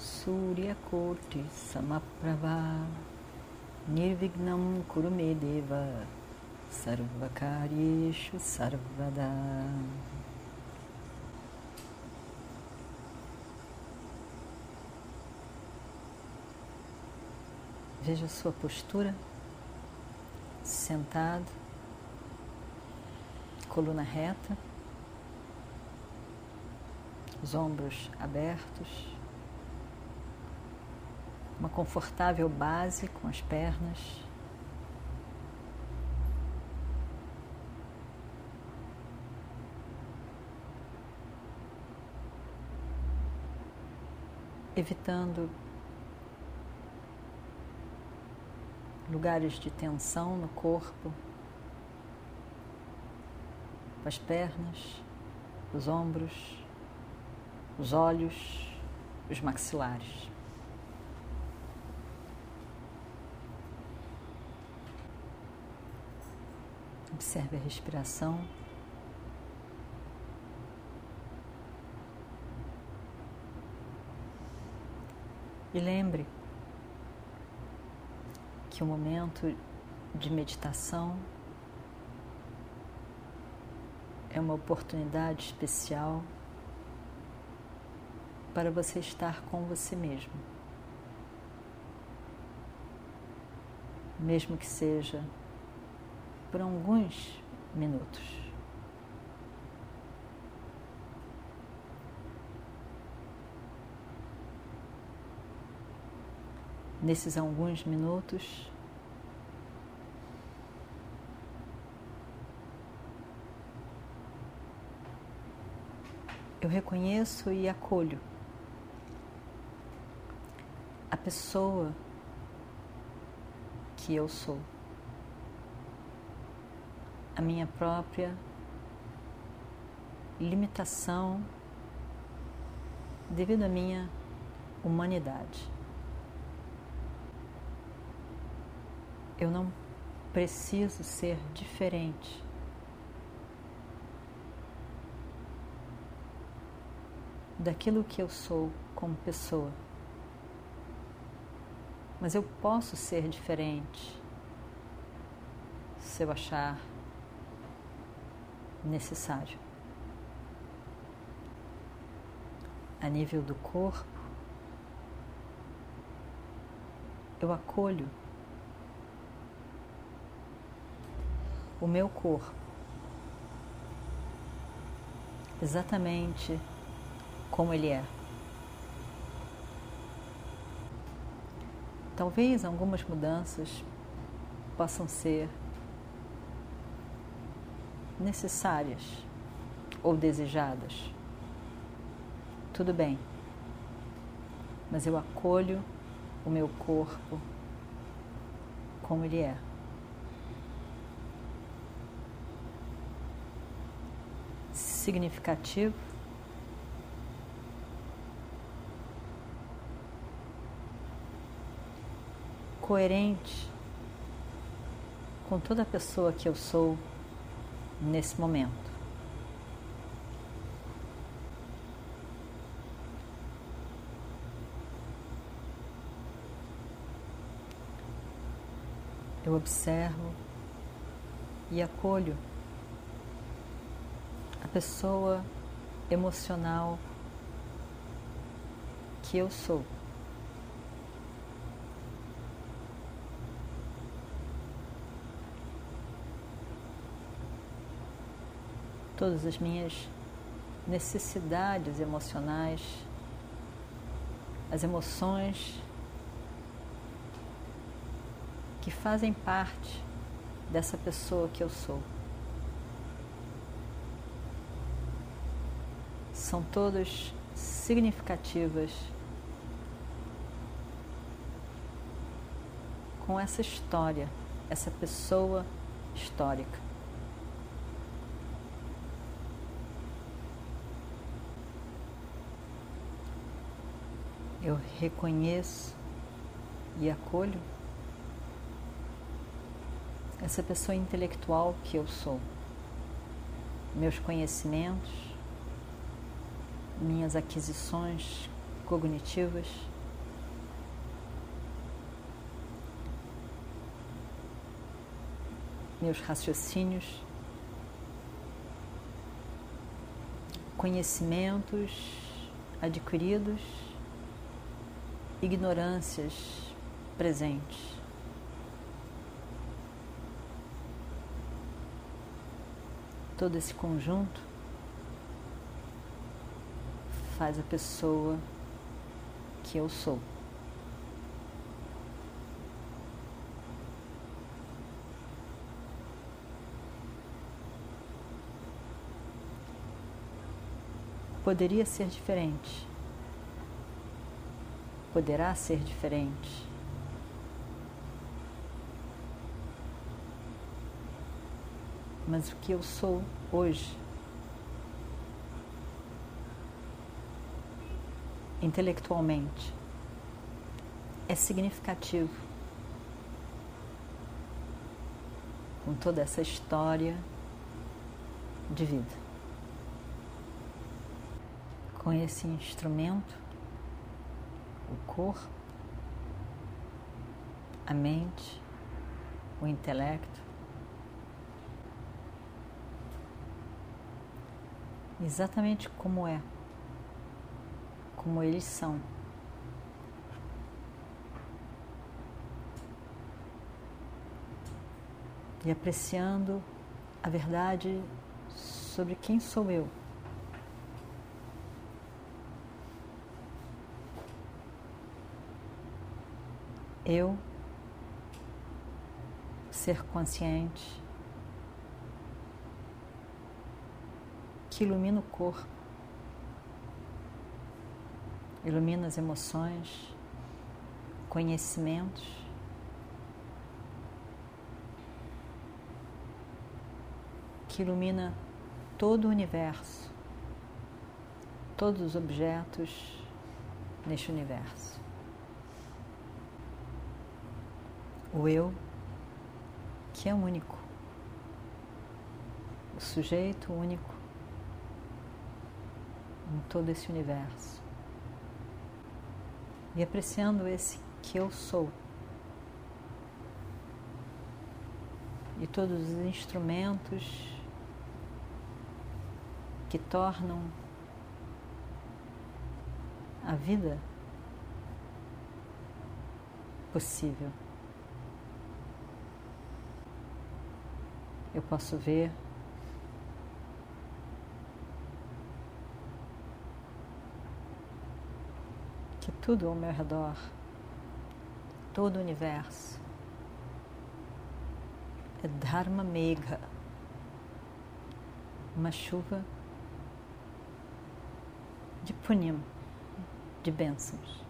Suryakoti Samaprabha. Nirvignam Kurumedeva Sarvakaryeshu Sarvada. Veja sua postura, sentado, coluna reta, os ombros abertos, uma confortável base com as pernas. Evitando lugares de tensão no corpo, as pernas, os ombros, os olhos, os maxilares. Observe a respiração. E lembre que o momento de meditação é uma oportunidade especial para você estar com você mesmo. Mesmo que seja por alguns minutos. Nesses alguns minutos, eu reconheço e acolho a pessoa que eu sou a minha própria limitação devido à minha humanidade. Eu não preciso ser diferente. Daquilo que eu sou como pessoa. Mas eu posso ser diferente se eu achar necessário. A nível do corpo, eu acolho o meu corpo exatamente como ele é. Talvez algumas mudanças possam ser necessárias ou desejadas. Tudo bem, mas eu acolho o meu corpo como ele é. Significativo. Coerente com toda a pessoa que eu sou nesse momento. Eu observo e acolho a pessoa emocional que eu sou. Todas as minhas necessidades emocionais, as emoções que fazem parte dessa pessoa que eu sou. São todas significativas com essa história, essa pessoa histórica. Eu reconheço e acolho essa pessoa intelectual que eu sou, meus conhecimentos, minhas aquisições cognitivas. Meus raciocínios, conhecimentos adquiridos, ignorâncias presentes. todo esse conjunto faz a pessoa que eu sou. Poderia ser diferente. Poderá ser diferente. mas o que eu sou hoje. Intelectualmente é significativo com toda essa história de vida. Com esse instrumento, o corpo, a mente, o intelecto, exatamente como é, como eles são. E apreciando a verdade sobre quem sou eu. Eu, ser consciente, que ilumina o corpo, ilumina as emoções, conhecimentos. Que ilumina todo o universo, todos os objetos neste universo. O eu, que é único, o sujeito único em todo esse universo. E apreciando esse que eu sou. E todos os instrumentos que tornam a vida possível. Eu posso ver que tudo ao meu redor, todo o universo, é Dharma Megha, uma chuva de punim, de bênçãos.